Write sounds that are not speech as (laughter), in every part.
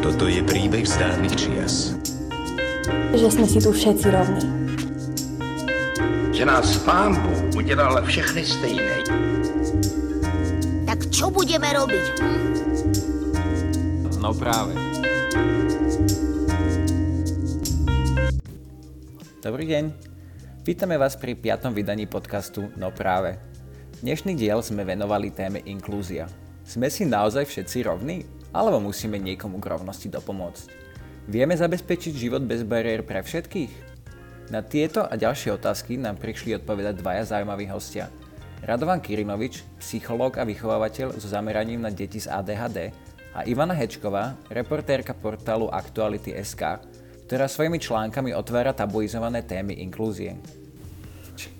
Toto je príbeh z dávnych čias. Že sme si tu všetci rovní. Že nás pán Bůh udělal všechny stejné. Tak čo budeme robiť? Hm? No práve. Dobrý deň. Vítame vás pri piatom vydaní podcastu No práve. Dnešný diel sme venovali téme inklúzia. Sme si naozaj všetci rovní? Alebo musíme niekomu k rovnosti dopomôcť? Vieme zabezpečiť život bez bariér pre všetkých? Na tieto a ďalšie otázky nám prišli odpovedať dvaja zaujímaví hostia. Radovan Kirinovič, psychológ a vychovávateľ so zameraním na deti z ADHD a Ivana Hečková, reportérka portálu Aktuality.sk, ktorá svojimi článkami otvára tabuizované témy inklúzie.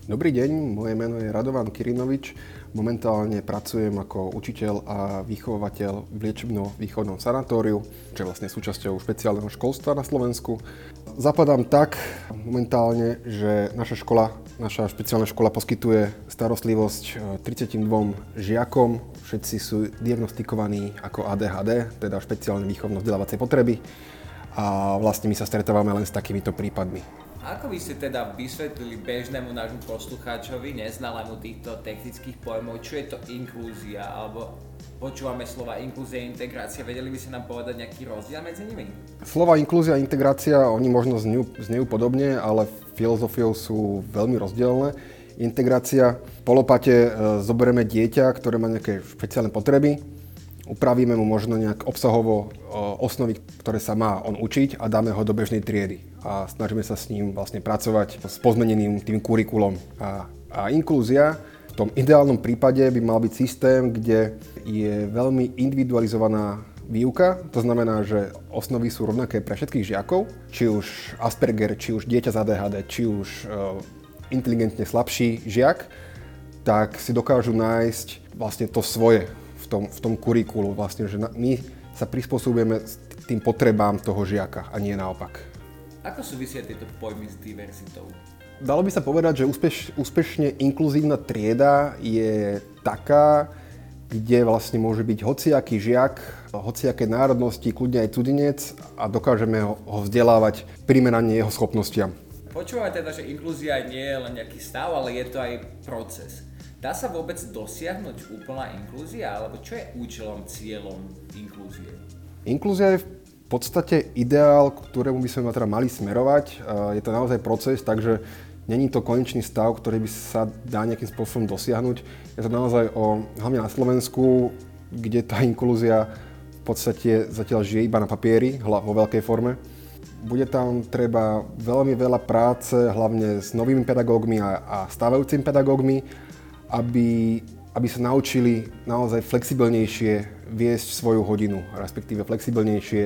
Dobrý deň, moje meno je Radovan Kirinovič. Momentálne pracujem ako učiteľ a vychovateľ v liečebno-východnom sanatóriu, čo je vlastne súčasťou špeciálneho školstva na Slovensku. Zapadám tak momentálne, že naša škola, naša špeciálna škola poskytuje starostlivosť 32 žiakom. Všetci sú diagnostikovaní ako ADHD, teda špeciálne výchovno-vzdelávacie potreby. A vlastne my sa stretávame len s takýmito prípadmi. Ako by ste teda vysvetlili bežnému nášmu poslucháčovi, neznalému týchto technických pojmov, čo je to inklúzia, alebo počúvame slova inklúzia integrácia, vedeli by ste nám povedať nejaký rozdiel medzi nimi? Slova inklúzia integrácia, oni možno znejú, znejú podobne, ale filozofiou sú veľmi rozdielne. Integrácia, v polopate e, zoberieme dieťa, ktoré má nejaké špeciálne potreby, upravíme mu možno nejak obsahovo osnovy, ktoré sa má on učiť a dáme ho do bežnej triedy. A snažíme sa s ním vlastne pracovať s pozmeneným tým kurikulom. A, a inklúzia v tom ideálnom prípade by mal byť systém, kde je veľmi individualizovaná výuka, to znamená, že osnovy sú rovnaké pre všetkých žiakov, či už Asperger, či už dieťa z ADHD, či už e, inteligentne slabší žiak, tak si dokážu nájsť vlastne to svoje v tom, v tom kurikulu, vlastne, že my sa prispôsobujeme tým potrebám toho žiaka a nie naopak. Ako súvisia tieto pojmy s diverzitou? Dalo by sa povedať, že úspeš, úspešne inkluzívna trieda je taká, kde vlastne môže byť hociaký žiak, hociaké národnosti, kľudne aj cudzinec a dokážeme ho, ho vzdelávať primerane jeho schopnostiam. Počúvame teda, že inklúzia nie je len nejaký stav, ale je to aj proces. Dá sa vôbec dosiahnuť úplná inklúzia, alebo čo je účelom, cieľom inklúzie? Inklúzia je v podstate ideál, ktorému by sme teda mali smerovať. Je to naozaj proces, takže není to konečný stav, ktorý by sa dá nejakým spôsobom dosiahnuť. Je to naozaj o, hlavne na Slovensku, kde tá inklúzia v podstate zatiaľ žije iba na papieri, vo veľkej forme. Bude tam treba veľmi veľa práce, hlavne s novými pedagógmi a, a stávajúcimi pedagógmi, aby, aby sa naučili naozaj flexibilnejšie viesť svoju hodinu, respektíve flexibilnejšie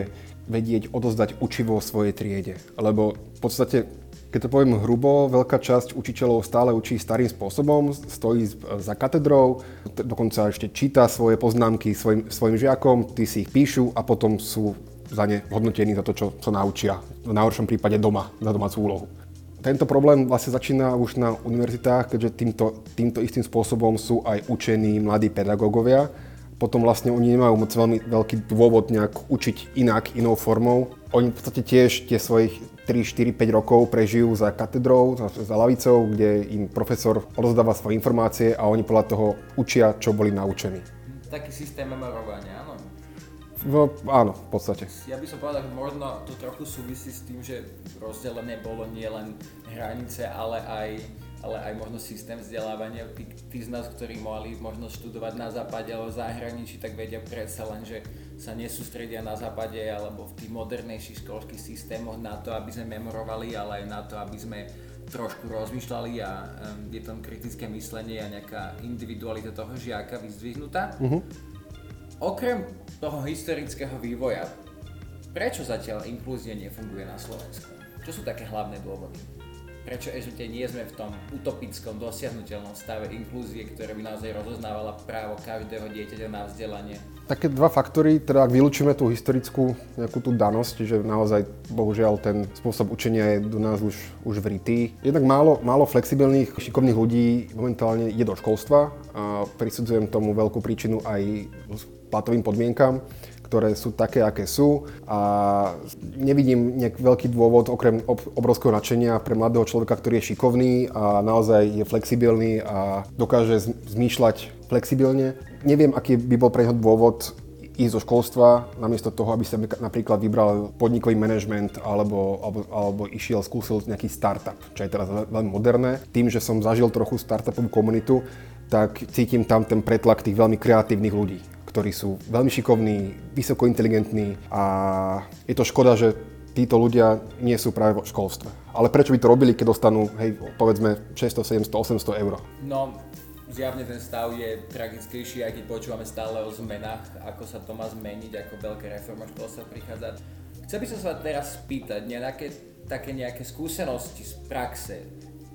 vedieť odozdať učivo svojej triede. Lebo v podstate, keď to poviem hrubo, veľká časť učiteľov stále učí starým spôsobom, stojí za katedrou, dokonca ešte číta svoje poznámky svojim, svojim žiakom, tí si ich píšu a potom sú za ne hodnotení za to, čo, čo naučia. V najhoršom prípade doma, za domácu úlohu. Tento problém vlastne začína už na univerzitách, keďže týmto, týmto istým spôsobom sú aj učení mladí pedagógovia. Potom vlastne oni nemajú moc veľmi veľký dôvod nejak učiť inak, inou formou. Oni v podstate tiež tie svojich 3, 4, 5 rokov prežijú za katedrou, za, za lavicou, kde im profesor odozdáva svoje informácie a oni podľa toho učia, čo boli naučení. Taký systém memorovania. V, áno, v podstate. Ja by som povedal, že možno to trochu súvisí s tým, že rozdelené bolo nielen hranice, ale aj, ale aj možno systém vzdelávania. Tí, tí z nás, ktorí mohli možno študovať na západe alebo v zahraničí, tak vedia predsa len, že sa nesústredia na západe alebo v tých modernejších školských systémoch na to, aby sme memorovali, ale aj na to, aby sme trošku rozmýšľali a um, je tam kritické myslenie a nejaká individualita toho žiaka vyzdvihnutá. Uh-huh. Okrem toho historického vývoja, prečo zatiaľ inklúzia nefunguje na Slovensku? Čo sú také hlavné dôvody? prečo ešte nie sme v tom utopickom, dosiahnutelnom stave inklúzie, ktorá by naozaj rozoznávala právo každého dieťaťa na vzdelanie. Také dva faktory, teda ak vylúčime tú historickú nejakú tú danosť, že naozaj bohužiaľ ten spôsob učenia je do nás už, už vritý. Jednak málo, málo flexibilných, šikovných ľudí momentálne je do školstva a prisudzujem tomu veľkú príčinu aj platovým podmienkam ktoré sú také, aké sú a nevidím nejak veľký dôvod okrem obrovského nadšenia pre mladého človeka, ktorý je šikovný a naozaj je flexibilný a dokáže zmýšľať flexibilne. Neviem, aký by bol pre neho dôvod ísť do školstva, namiesto toho, aby sa napríklad vybral podnikový manažment alebo, alebo, alebo išiel, skúsil nejaký startup, čo je teraz veľmi moderné. Tým, že som zažil trochu startupovú komunitu, tak cítim tam ten pretlak tých veľmi kreatívnych ľudí ktorí sú veľmi šikovní, vysoko inteligentní a je to škoda, že títo ľudia nie sú práve v školstve. Ale prečo by to robili, keď dostanú, hej, povedzme 600, 700, 800 eur? No, zjavne ten stav je tragickejší, aj keď počúvame stále o zmenách, ako sa to má zmeniť, ako veľké reforma školstva prichádza. Chcel by som sa teraz spýtať, nejaké také nejaké skúsenosti z praxe,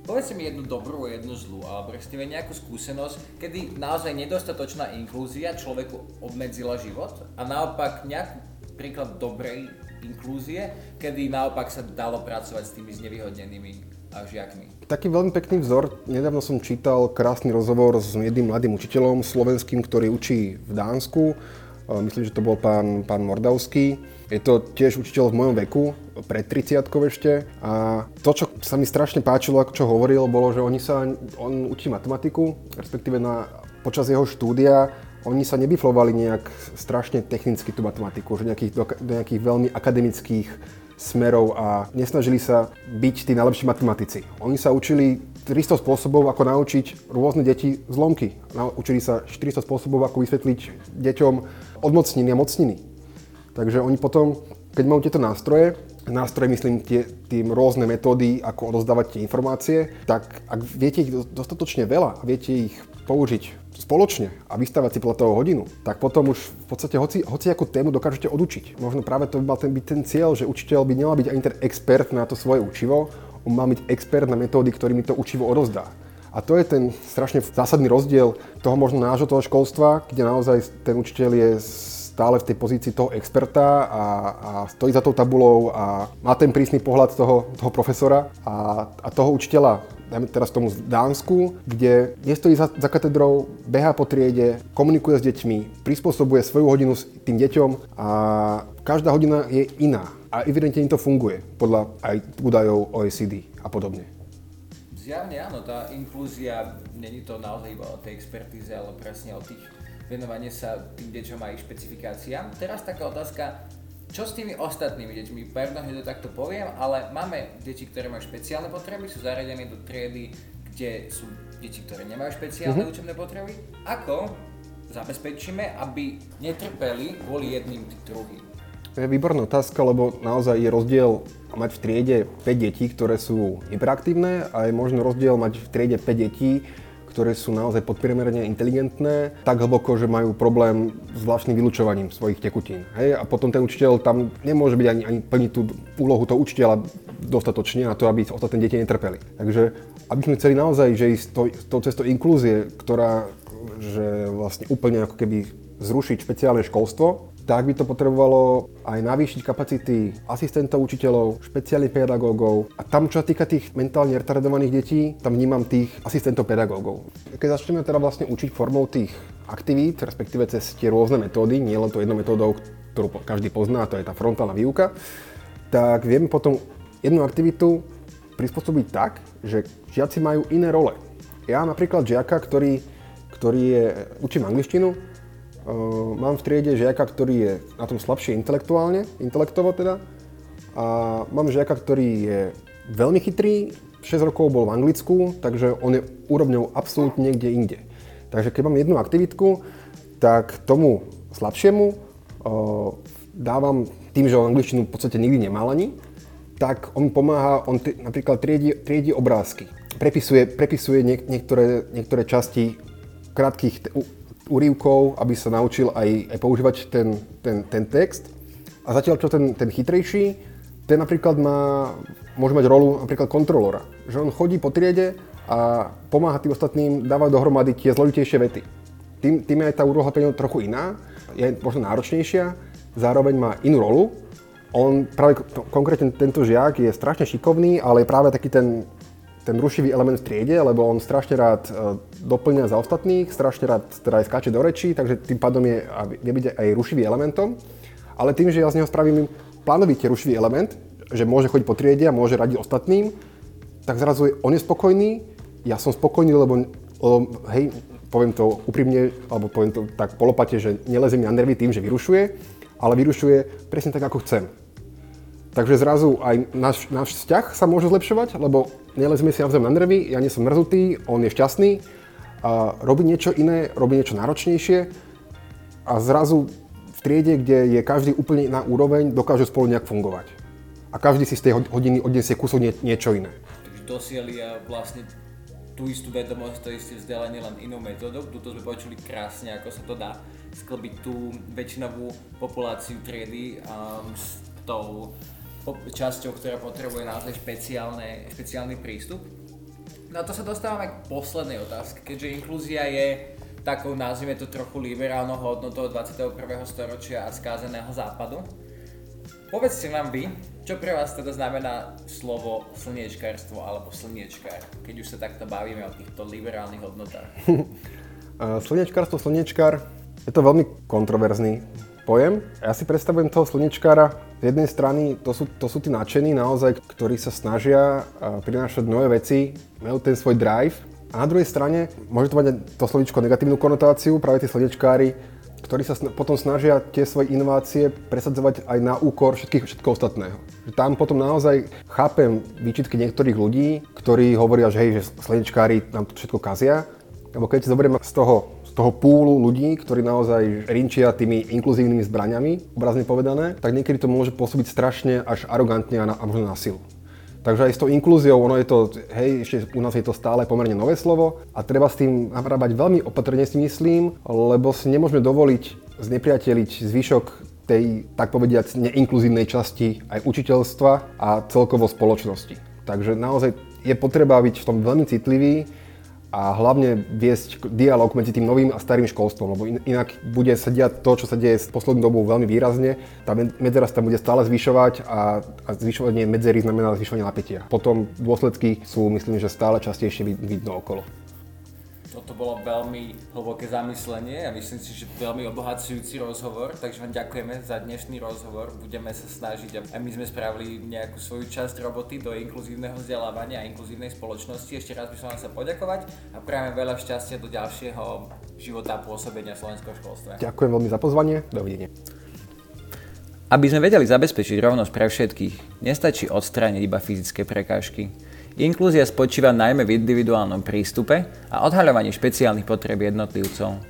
Povedzte mi jednu dobrú a jednu zlú, alebo respektíve nejakú skúsenosť, kedy naozaj nedostatočná inklúzia človeku obmedzila život a naopak nejaký príklad dobrej inklúzie, kedy naopak sa dalo pracovať s tými znevýhodnenými žiakmi. Taký veľmi pekný vzor. Nedávno som čítal krásny rozhovor s jedným mladým učiteľom slovenským, ktorý učí v Dánsku. Myslím, že to bol pán, pán Mordavský je to tiež učiteľ v mojom veku, pred 30 ešte. A to, čo sa mi strašne páčilo, ako čo hovoril, bolo, že oni sa, on učí matematiku, respektíve na, počas jeho štúdia oni sa nebiflovali nejak strašne technicky tú matematiku, že nejakých, do, do nejakých veľmi akademických smerov a nesnažili sa byť tí najlepší matematici. Oni sa učili 300 spôsobov, ako naučiť rôzne deti zlomky. Naučili sa 400 spôsobov, ako vysvetliť deťom odmocniny a mocniny. Takže oni potom, keď majú tieto nástroje, nástroje myslím tie, tým rôzne metódy, ako odozdávať tie informácie, tak ak viete ich dostatočne veľa a viete ich použiť spoločne a vystavať si platovú hodinu, tak potom už v podstate hoci, hoci akú tému dokážete odučiť. Možno práve to by mal ten, byť ten cieľ, že učiteľ by nemal byť ani ten expert na to svoje učivo, on má byť expert na metódy, ktorými to učivo odozdá. A to je ten strašne zásadný rozdiel toho možno nášho toho školstva, kde naozaj ten učiteľ je stále v tej pozícii toho experta a, a stojí za tou tabulou a má ten prísny pohľad toho, toho profesora a, a toho učiteľa dajme teraz tomu v Dánsku, kde nestojí za, za katedrou, behá po triede, komunikuje s deťmi, prispôsobuje svoju hodinu s tým deťom a každá hodina je iná. A evidentne im to funguje, podľa aj údajov OECD a podobne. Zjavne áno, tá inklúzia, není to naozaj iba o tej expertíze, ale presne o tých venovanie sa tým deťom a ich špecifikáciám. Teraz taká otázka, čo s tými ostatnými deťmi? Pardon, že to takto poviem, ale máme deti, ktoré majú špeciálne potreby, sú zaradené do triedy, kde sú deti, ktoré nemajú špeciálne uh-huh. učebné potreby. Ako zabezpečíme, aby netrpeli kvôli jedným druhým? To je výborná otázka, lebo naozaj je rozdiel mať v triede 5 detí, ktoré sú hyperaktívne a je možno rozdiel mať v triede 5 detí, ktoré sú naozaj podpriemerne inteligentné, tak hlboko, že majú problém s vlastným vylúčovaním svojich tekutín. Hej? A potom ten učiteľ tam nemôže byť ani, ani plniť tú úlohu toho učiteľa dostatočne na to, aby ostatné deti netrpeli. Takže aby sme chceli naozaj, že ísť to, tou cestou inklúzie, ktorá že vlastne úplne ako keby zrušiť špeciálne školstvo, tak by to potrebovalo aj navýšiť kapacity asistentov učiteľov, špeciálnych pedagógov. A tam, čo sa týka tých mentálne retardovaných detí, tam vnímam tých asistentov pedagógov. Keď začneme teda vlastne učiť formou tých aktivít, respektíve cez tie rôzne metódy, nie len to jednou metódou, ktorú každý pozná, to je tá frontálna výuka, tak vieme potom jednu aktivitu prispôsobiť tak, že žiaci majú iné role. Ja napríklad žiaka, ktorý, ktorý je, učím angličtinu, mám v triede žiaka, ktorý je na tom slabšie intelektuálne, intelektovo teda. A mám žiaka, ktorý je veľmi chytrý, 6 rokov bol v Anglicku, takže on je úrovňou absolútne niekde inde. Takže keď mám jednu aktivitku, tak tomu slabšiemu dávam tým, že on angličtinu v podstate nikdy nemal ani, tak on pomáha, on t- napríklad triedi, triedi obrázky. Prepisuje, prepisuje niek- niektoré, niektoré časti krátkých t- úrivkov, aby sa naučil aj, aj používať ten, ten, ten text. A zatiaľ, čo ten, ten chytrejší, ten napríklad má, môže mať rolu napríklad kontrolora. Že on chodí po triede a pomáha tým ostatným dávať dohromady tie zložitejšie vety. Tým, tým je aj tá úloha pre trochu iná, je možno náročnejšia, zároveň má inú rolu. On práve konkrétne tento žiak je strašne šikovný, ale je práve taký ten, ten rušivý element v triede, lebo on strašne rád e, doplňa za ostatných, strašne rád teda aj skáče do rečí, takže tým pádom je, vie byť aj rušivý elementom. Ale tým, že ja z neho spravím plánovite rušivý element, že môže chodiť po triede a môže radiť ostatným, tak zrazu je, on je spokojný, ja som spokojný, lebo, lebo hej, poviem to úprimne, alebo poviem to tak polopate, že neleze mi na nervy tým, že vyrušuje, ale vyrušuje presne tak, ako chcem. Takže zrazu aj náš, náš vzťah sa môže zlepšovať, lebo nelezme si navzájom na nervy, ja nie som mrzutý, on je šťastný, a robí niečo iné, robí niečo náročnejšie a zrazu v triede, kde je každý úplne na úroveň, dokáže spolu nejak fungovať. A každý si z tej hodiny odniesie kúsok nie, niečo iné. Takže dosielia vlastne tú istú vedomosť, to isté vzdelanie len inou metódou. Tuto sme počuli krásne, ako sa to dá sklbiť tú väčšinovú populáciu triedy um, s tou časťou, ktorá potrebuje naozaj špeciálne, špeciálny prístup. No to sa dostávame k poslednej otázke, keďže inklúzia je takou, nazvime to trochu liberálnou hodnotou 21. storočia a skázeného západu. Povedzte nám vy, čo pre vás teda znamená slovo slniečkárstvo alebo slniečkár, keď už sa takto bavíme o týchto liberálnych hodnotách? (laughs) slniečkárstvo, slniečkár, je to veľmi kontroverzný pojem. Ja si predstavujem toho slnečkára, z jednej strany to sú, to sú tí nadšení naozaj, ktorí sa snažia prinášať nové veci, majú ten svoj drive. A na druhej strane môže to mať to slovičko negatívnu konotáciu, práve tí slnečkári, ktorí sa potom snažia tie svoje inovácie presadzovať aj na úkor všetkých, všetko ostatného. Tam potom naozaj chápem výčitky niektorých ľudí, ktorí hovoria, že hej, že slnečkári nám to všetko kazia, lebo keď si zoberieme z toho toho púlu ľudí, ktorí naozaj rinčia tými inkluzívnymi zbraňami, obrazne povedané, tak niekedy to môže pôsobiť strašne až arogantne a, na, a možno na silu. Takže aj s tou inklúziou, ono je to, hej, ešte u nás je to stále pomerne nové slovo a treba s tým narábať veľmi opatrne si myslím, lebo si nemôžeme dovoliť znepriateliť zvyšok tej, tak povediať, neinkluzívnej časti aj učiteľstva a celkovo spoločnosti. Takže naozaj je potreba byť v tom veľmi citlivý, a hlavne viesť dialog medzi tým novým a starým školstvom, lebo inak bude sa diať to, čo sa deje s poslednou dobou veľmi výrazne. Tá medzera sa bude stále zvyšovať a, a zvyšovanie medzery znamená zvyšovanie napätia. Potom dôsledky sú, myslím, že stále častejšie vidno okolo. Toto bolo veľmi hlboké zamyslenie a myslím si, že veľmi obohacujúci rozhovor, takže vám ďakujeme za dnešný rozhovor. Budeme sa snažiť, a my sme spravili nejakú svoju časť roboty do inkluzívneho vzdelávania a inkluzívnej spoločnosti. Ešte raz by som vám sa poďakovať a prajeme veľa šťastia do ďalšieho života a pôsobenia v slovenskom školstve. Ďakujem veľmi za pozvanie, dovidenia. Aby sme vedeli zabezpečiť rovnosť pre všetkých, nestačí odstrániť iba fyzické prekážky. Inklúzia spočíva najmä v individuálnom prístupe a odhaľovaní špeciálnych potrieb jednotlivcov.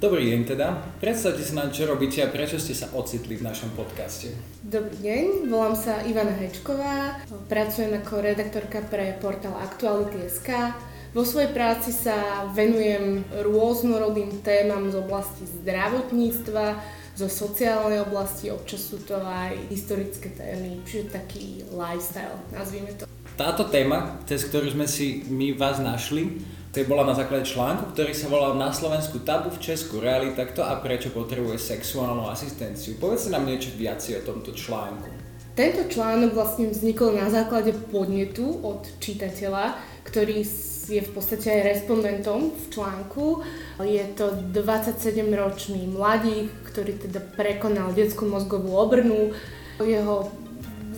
Dobrý deň teda. Predstavte sa nám, čo robíte a prečo ste sa ocitli v našom podcaste. Dobrý deň, volám sa Ivana Hečková, pracujem ako redaktorka pre portál Aktuality.sk. Vo svojej práci sa venujem rôznorodým témam z oblasti zdravotníctva, zo sociálnej oblasti, občas sú to aj historické témy, čiže taký lifestyle, nazvime to. Táto téma, cez ktorú sme si my vás našli, to bola na základe článku, ktorý sa volal Na Slovensku tabu v Česku, realita kto a prečo potrebuje sexuálnu asistenciu. Povedzte nám niečo viac o tomto článku. Tento článok vlastne vznikol na základe podnetu od čitateľa, ktorý je v podstate aj respondentom v článku. Je to 27-ročný mladík, ktorý teda prekonal detskú mozgovú obrnu. Jeho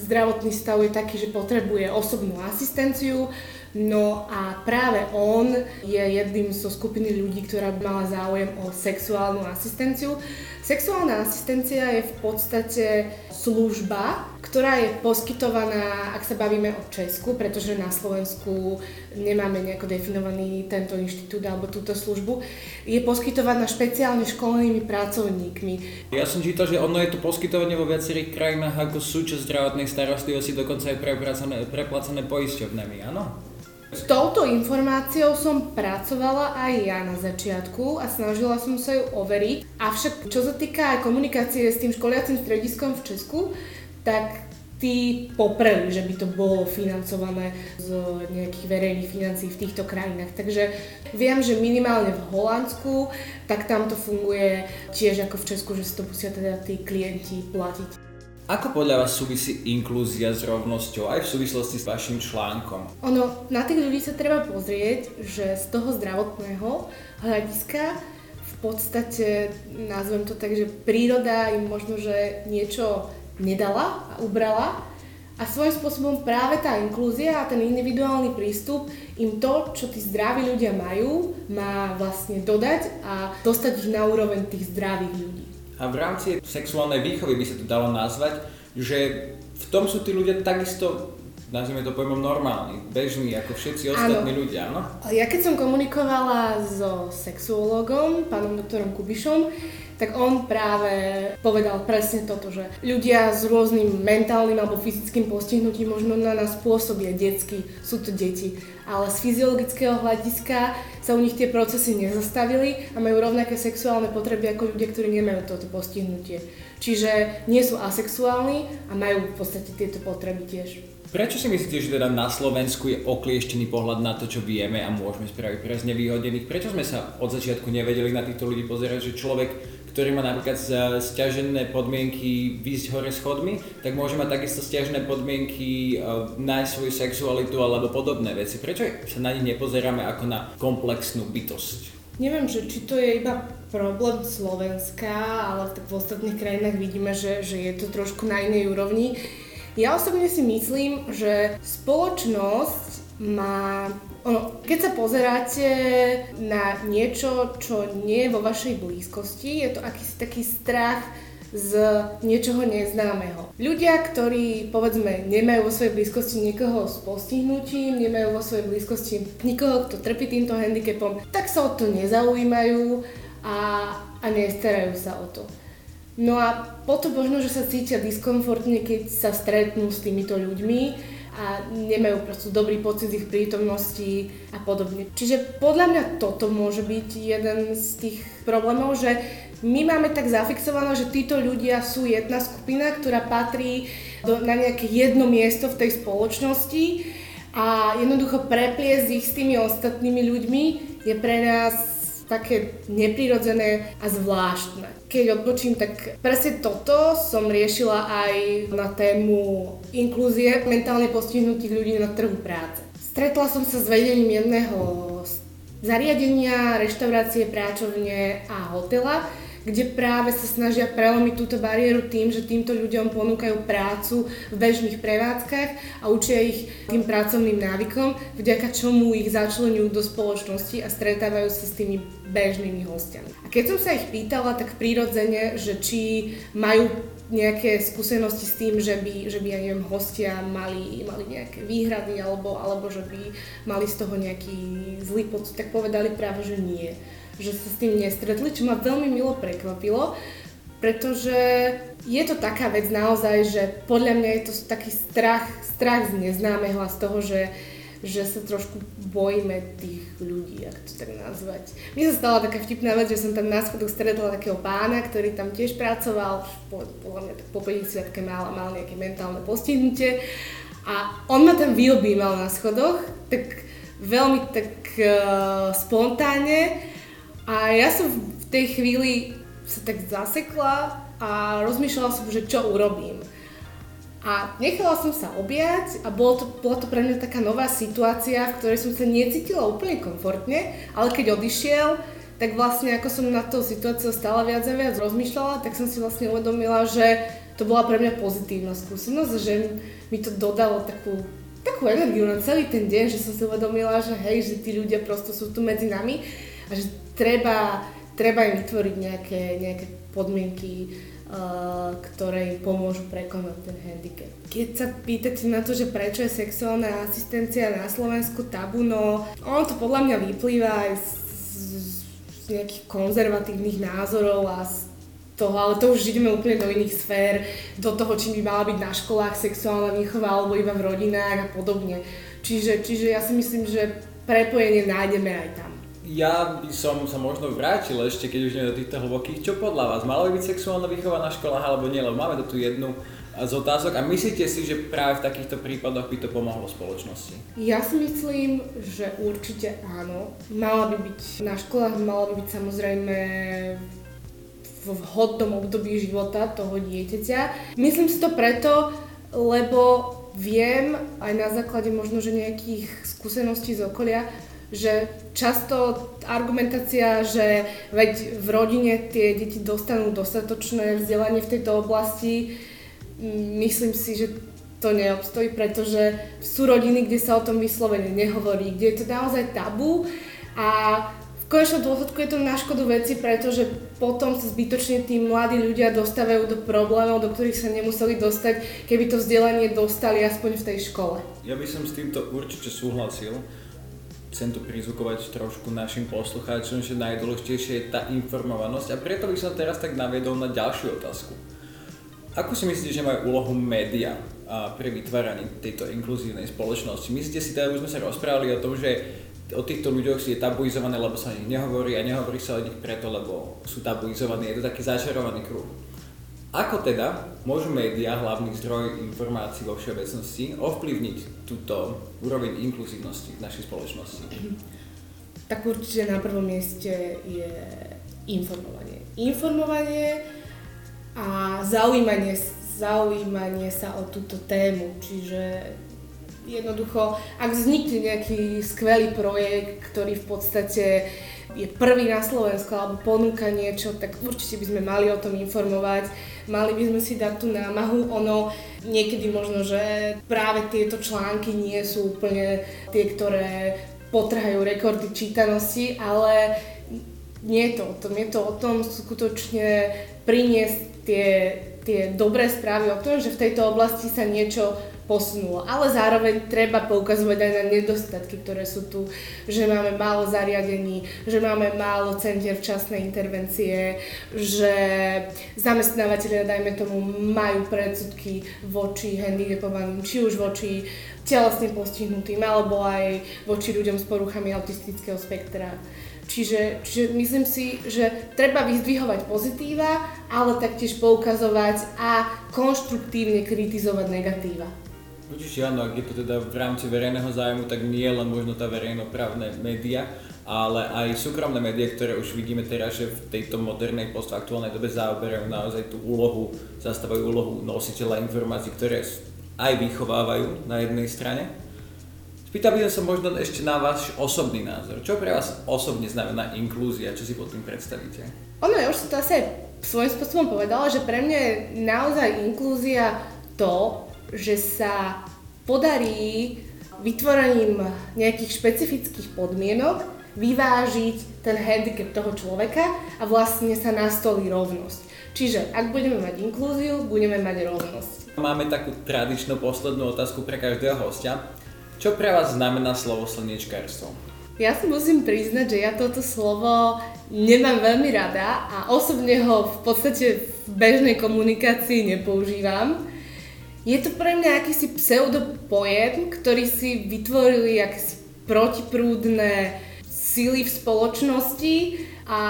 zdravotný stav je taký, že potrebuje osobnú asistenciu, no a práve on je jedným zo skupiny ľudí, ktorá by mala záujem o sexuálnu asistenciu. Sexuálna asistencia je v podstate služba, ktorá je poskytovaná, ak sa bavíme o Česku, pretože na Slovensku nemáme nejako definovaný tento inštitút alebo túto službu, je poskytovaná špeciálne školenými pracovníkmi. Ja som čítal, že ono je to poskytovanie vo viacerých krajinách ako súčasť zdravotnej starostlivosti, dokonca aj preplacené, preplacené poisťovnami, áno? S touto informáciou som pracovala aj ja na začiatku a snažila som sa ju overiť. Avšak čo sa týka aj komunikácie s tým školiacim strediskom v Česku, tak tí popreli, že by to bolo financované z nejakých verejných financií v týchto krajinách. Takže viem, že minimálne v Holandsku, tak tam to funguje tiež ako v Česku, že si to musia teda tí klienti platiť. Ako podľa vás súvisí inklúzia s rovnosťou aj v súvislosti s vašim článkom? Ono, na tých ľudí sa treba pozrieť, že z toho zdravotného hľadiska v podstate, nazvem to tak, že príroda im možno, že niečo nedala a ubrala a svojím spôsobom práve tá inklúzia a ten individuálny prístup im to, čo tí zdraví ľudia majú, má vlastne dodať a dostať ich na úroveň tých zdravých ľudí. A v rámci sexuálnej výchovy by sa to dalo nazvať, že v tom sú tí ľudia takisto nazvime to pojmom normálny, bežný ako všetci ostatní ano. ľudia, áno? Ja keď som komunikovala so sexuológom, pánom doktorom Kubišom, tak on práve povedal presne toto, že ľudia s rôznym mentálnym alebo fyzickým postihnutím možno na nás pôsobia detsky, sú to deti, ale z fyziologického hľadiska sa u nich tie procesy nezastavili a majú rovnaké sexuálne potreby ako ľudia, ktorí nemajú toto postihnutie. Čiže nie sú asexuálni a majú v podstate tieto potreby tiež. Prečo si myslíte, že teda na Slovensku je oklieštený pohľad na to, čo vieme a môžeme spraviť pre znevýhodnených? Prečo sme sa od začiatku nevedeli na týchto ľudí pozerať, že človek, ktorý má napríklad stiažené podmienky výjsť hore schodmi, tak môže mať takisto stiažené podmienky uh, nájsť svoju sexualitu alebo podobné veci. Prečo sa na nich nepozeráme ako na komplexnú bytosť? Neviem, že či to je iba problém Slovenska, ale v ostatných krajinách vidíme, že, že je to trošku na inej úrovni. Ja osobne si myslím, že spoločnosť má... Ono, keď sa pozeráte na niečo, čo nie je vo vašej blízkosti, je to akýsi taký strach z niečoho neznámeho. Ľudia, ktorí povedzme nemajú vo svojej blízkosti niekoho s postihnutím, nemajú vo svojej blízkosti nikoho, kto trpí týmto handicapom, tak sa o to nezaujímajú a, a nestarajú sa o to. No a potom možno, že sa cítia diskomfortne, keď sa stretnú s týmito ľuďmi a nemajú proste dobrý pocit ich prítomnosti a podobne. Čiže podľa mňa toto môže byť jeden z tých problémov, že my máme tak zafixované, že títo ľudia sú jedna skupina, ktorá patrí do, na nejaké jedno miesto v tej spoločnosti a jednoducho prepliesť ich s tými ostatnými ľuďmi je pre nás také neprirodzené a zvláštne. Keď odbočím, tak presne toto som riešila aj na tému inklúzie mentálne postihnutých ľudí na trhu práce. Stretla som sa s vedením jedného zariadenia, reštaurácie, práčovne a hotela, kde práve sa snažia prelomiť túto bariéru tým, že týmto ľuďom ponúkajú prácu v bežných prevádzkach a učia ich tým pracovným návykom, vďaka čomu ich začlenujú do spoločnosti a stretávajú sa s tými bežnými hostiami. A keď som sa ich pýtala, tak prirodzene, že či majú nejaké skúsenosti s tým, že by, že by ja neviem, hostia mali, mali nejaké výhrady alebo, alebo že by mali z toho nejaký zlý pocit, tak povedali práve, že nie že sa s tým nestretli, čo ma veľmi milo prekvapilo, pretože je to taká vec naozaj, že podľa mňa je to taký strach, strach z neznámeho a z toho, že že sa trošku bojíme tých ľudí, ak to tak nazvať. Mne sa stala taká vtipná vec, že som tam na schodoch stretla takého pána, ktorý tam tiež pracoval, podľa mňa tak po 50 mal, mal nejaké mentálne postihnutie a on ma tam vyobímal na schodoch, tak veľmi tak uh, spontánne a ja som v tej chvíli sa tak zasekla a rozmýšľala som, že čo urobím. A nechala som sa objať a bolo to, bola to pre mňa taká nová situácia, v ktorej som sa necítila úplne komfortne, ale keď odišiel, tak vlastne ako som na tú situáciu stále viac a viac rozmýšľala, tak som si vlastne uvedomila, že to bola pre mňa pozitívna skúsenosť, že mi to dodalo takú, takú energiu na celý ten deň, že som si uvedomila, že hej, že tí ľudia prosto sú tu medzi nami a že treba, treba im vytvoriť nejaké, nejaké podmienky, uh, ktoré im pomôžu prekonať ten handicap. Keď sa pýtate na to, že prečo je sexuálna asistencia na Slovensku tabu, no ono to podľa mňa vyplýva aj z, z, z nejakých konzervatívnych názorov a z toho, ale to už ideme úplne do iných sfér, do toho, či by mala byť na školách sexuálna výchova alebo iba v rodinách a podobne. Čiže, čiže ja si myslím, že prepojenie nájdeme aj tam. Ja by som sa možno vrátil ešte, keď už nie do týchto hlbokých. Čo podľa vás? Mala by byť sexuálna výchova na školách alebo nie? Lebo máme tu jednu z otázok a myslíte si, že práve v takýchto prípadoch by to pomohlo spoločnosti? Ja si myslím, že určite áno. Mala by byť na školách, mala by byť samozrejme v vhodnom období života toho dieťaťa. Myslím si to preto, lebo viem aj na základe možno, že nejakých skúseností z okolia, že často argumentácia, že veď v rodine tie deti dostanú dostatočné vzdelanie v tejto oblasti, myslím si, že to neobstojí, pretože sú rodiny, kde sa o tom vyslovene nehovorí, kde je to naozaj tabu a v konečnom dôsledku je to na škodu veci, pretože potom sa zbytočne tí mladí ľudia dostávajú do problémov, do ktorých sa nemuseli dostať, keby to vzdelanie dostali aspoň v tej škole. Ja by som s týmto určite súhlasil. Chcem to prizvukovať trošku našim poslucháčom, že najdôležitejšie je tá informovanosť a preto by som teraz tak naviedol na ďalšiu otázku. Ako si myslíte, že majú úlohu média pri vytváraní tejto inkluzívnej spoločnosti? Myslíte si, teda už sme sa rozprávali o tom, že o týchto ľuďoch je tabuizované, lebo sa o nich nehovorí a nehovorí sa o nich preto, lebo sú tabuizovaní. Je to taký začarovaný kruh. Ako teda môžu médiá, hlavný zdroj informácií vo všeobecnosti, ovplyvniť túto úroveň inkluzívnosti v našej spoločnosti? Tak určite na prvom mieste je informovanie. Informovanie a zaujímanie, zaujímanie sa o túto tému. Čiže jednoducho, ak vznikne nejaký skvelý projekt, ktorý v podstate je prvý na Slovensku alebo ponúka niečo, tak určite by sme mali o tom informovať, mali by sme si dať tú námahu. Ono niekedy možno, že práve tieto články nie sú úplne tie, ktoré potrhajú rekordy čítanosti, ale nie je to o tom. Je to o tom skutočne priniesť tie, tie dobré správy o tom, že v tejto oblasti sa niečo posunulo. Ale zároveň treba poukazovať aj na nedostatky, ktoré sú tu, že máme málo zariadení, že máme málo centier včasnej intervencie, že zamestnávateľia, dajme tomu, majú predsudky voči handicapovaným, či už voči telesne postihnutým, alebo aj voči ľuďom s poruchami autistického spektra. Čiže, čiže myslím si, že treba vyzdvihovať pozitíva, ale taktiež poukazovať a konštruktívne kritizovať negatíva. Určite áno, ak je to teda v rámci verejného zájmu, tak nie len možno tá verejnoprávne média, ale aj súkromné médiá, ktoré už vidíme teraz, že v tejto modernej postaktuálnej dobe zaoberajú naozaj tú úlohu, zastávajú úlohu nositeľa informácií, ktoré aj vychovávajú na jednej strane, Spýtal by som možno ešte na váš osobný názor. Čo pre vás osobne znamená inklúzia? Čo si pod tým predstavíte? Ono, ja už som to asi svojím spôsobom povedala, že pre mňa je naozaj inklúzia to, že sa podarí vytvorením nejakých špecifických podmienok vyvážiť ten handicap toho človeka a vlastne sa nastolí rovnosť. Čiže ak budeme mať inklúziu, budeme mať rovnosť. Máme takú tradičnú poslednú otázku pre každého hostia. Čo pre vás znamená slovo slniečkárstvo? Ja si musím priznať, že ja toto slovo nemám veľmi rada a osobne ho v podstate v bežnej komunikácii nepoužívam. Je to pre mňa akýsi pseudopojem, ktorý si vytvorili akési protiprúdne síly v spoločnosti a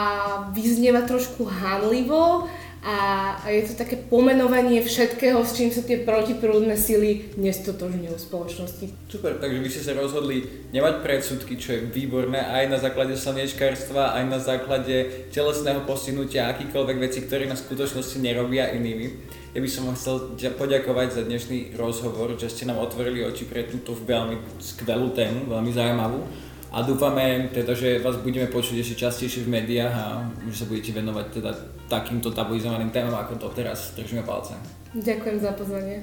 vyznieva trošku hanlivo a je to také pomenovanie všetkého, s čím sa tie protiprúdne sily nestotožňujú v spoločnosti. Super, takže vy ste sa rozhodli nemať predsudky, čo je výborné aj na základe slniečkárstva, aj na základe telesného postihnutia, akýkoľvek veci, ktoré na skutočnosti nerobia inými. Ja by som vám chcel poďakovať za dnešný rozhovor, že ste nám otvorili oči pre túto veľmi skvelú tému, veľmi zaujímavú a dúfame teda, že vás budeme počuť ešte častejšie v médiách a že sa budete venovať teda takýmto tabuizovaným témam ako to teraz. Držíme palce. Ďakujem za pozvanie.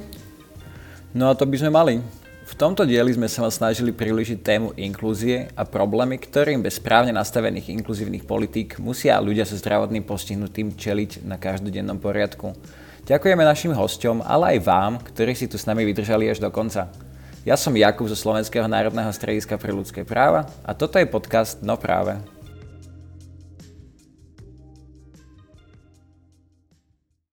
No a to by sme mali. V tomto dieli sme sa vám snažili približiť tému inklúzie a problémy, ktorým bez správne nastavených inkluzívnych politík musia ľudia so zdravotným postihnutým čeliť na každodennom poriadku. Ďakujeme našim hosťom, ale aj vám, ktorí si tu s nami vydržali až do konca. Ja som Jakub zo Slovenského národného strediska pre ľudské práva a toto je podcast No práve.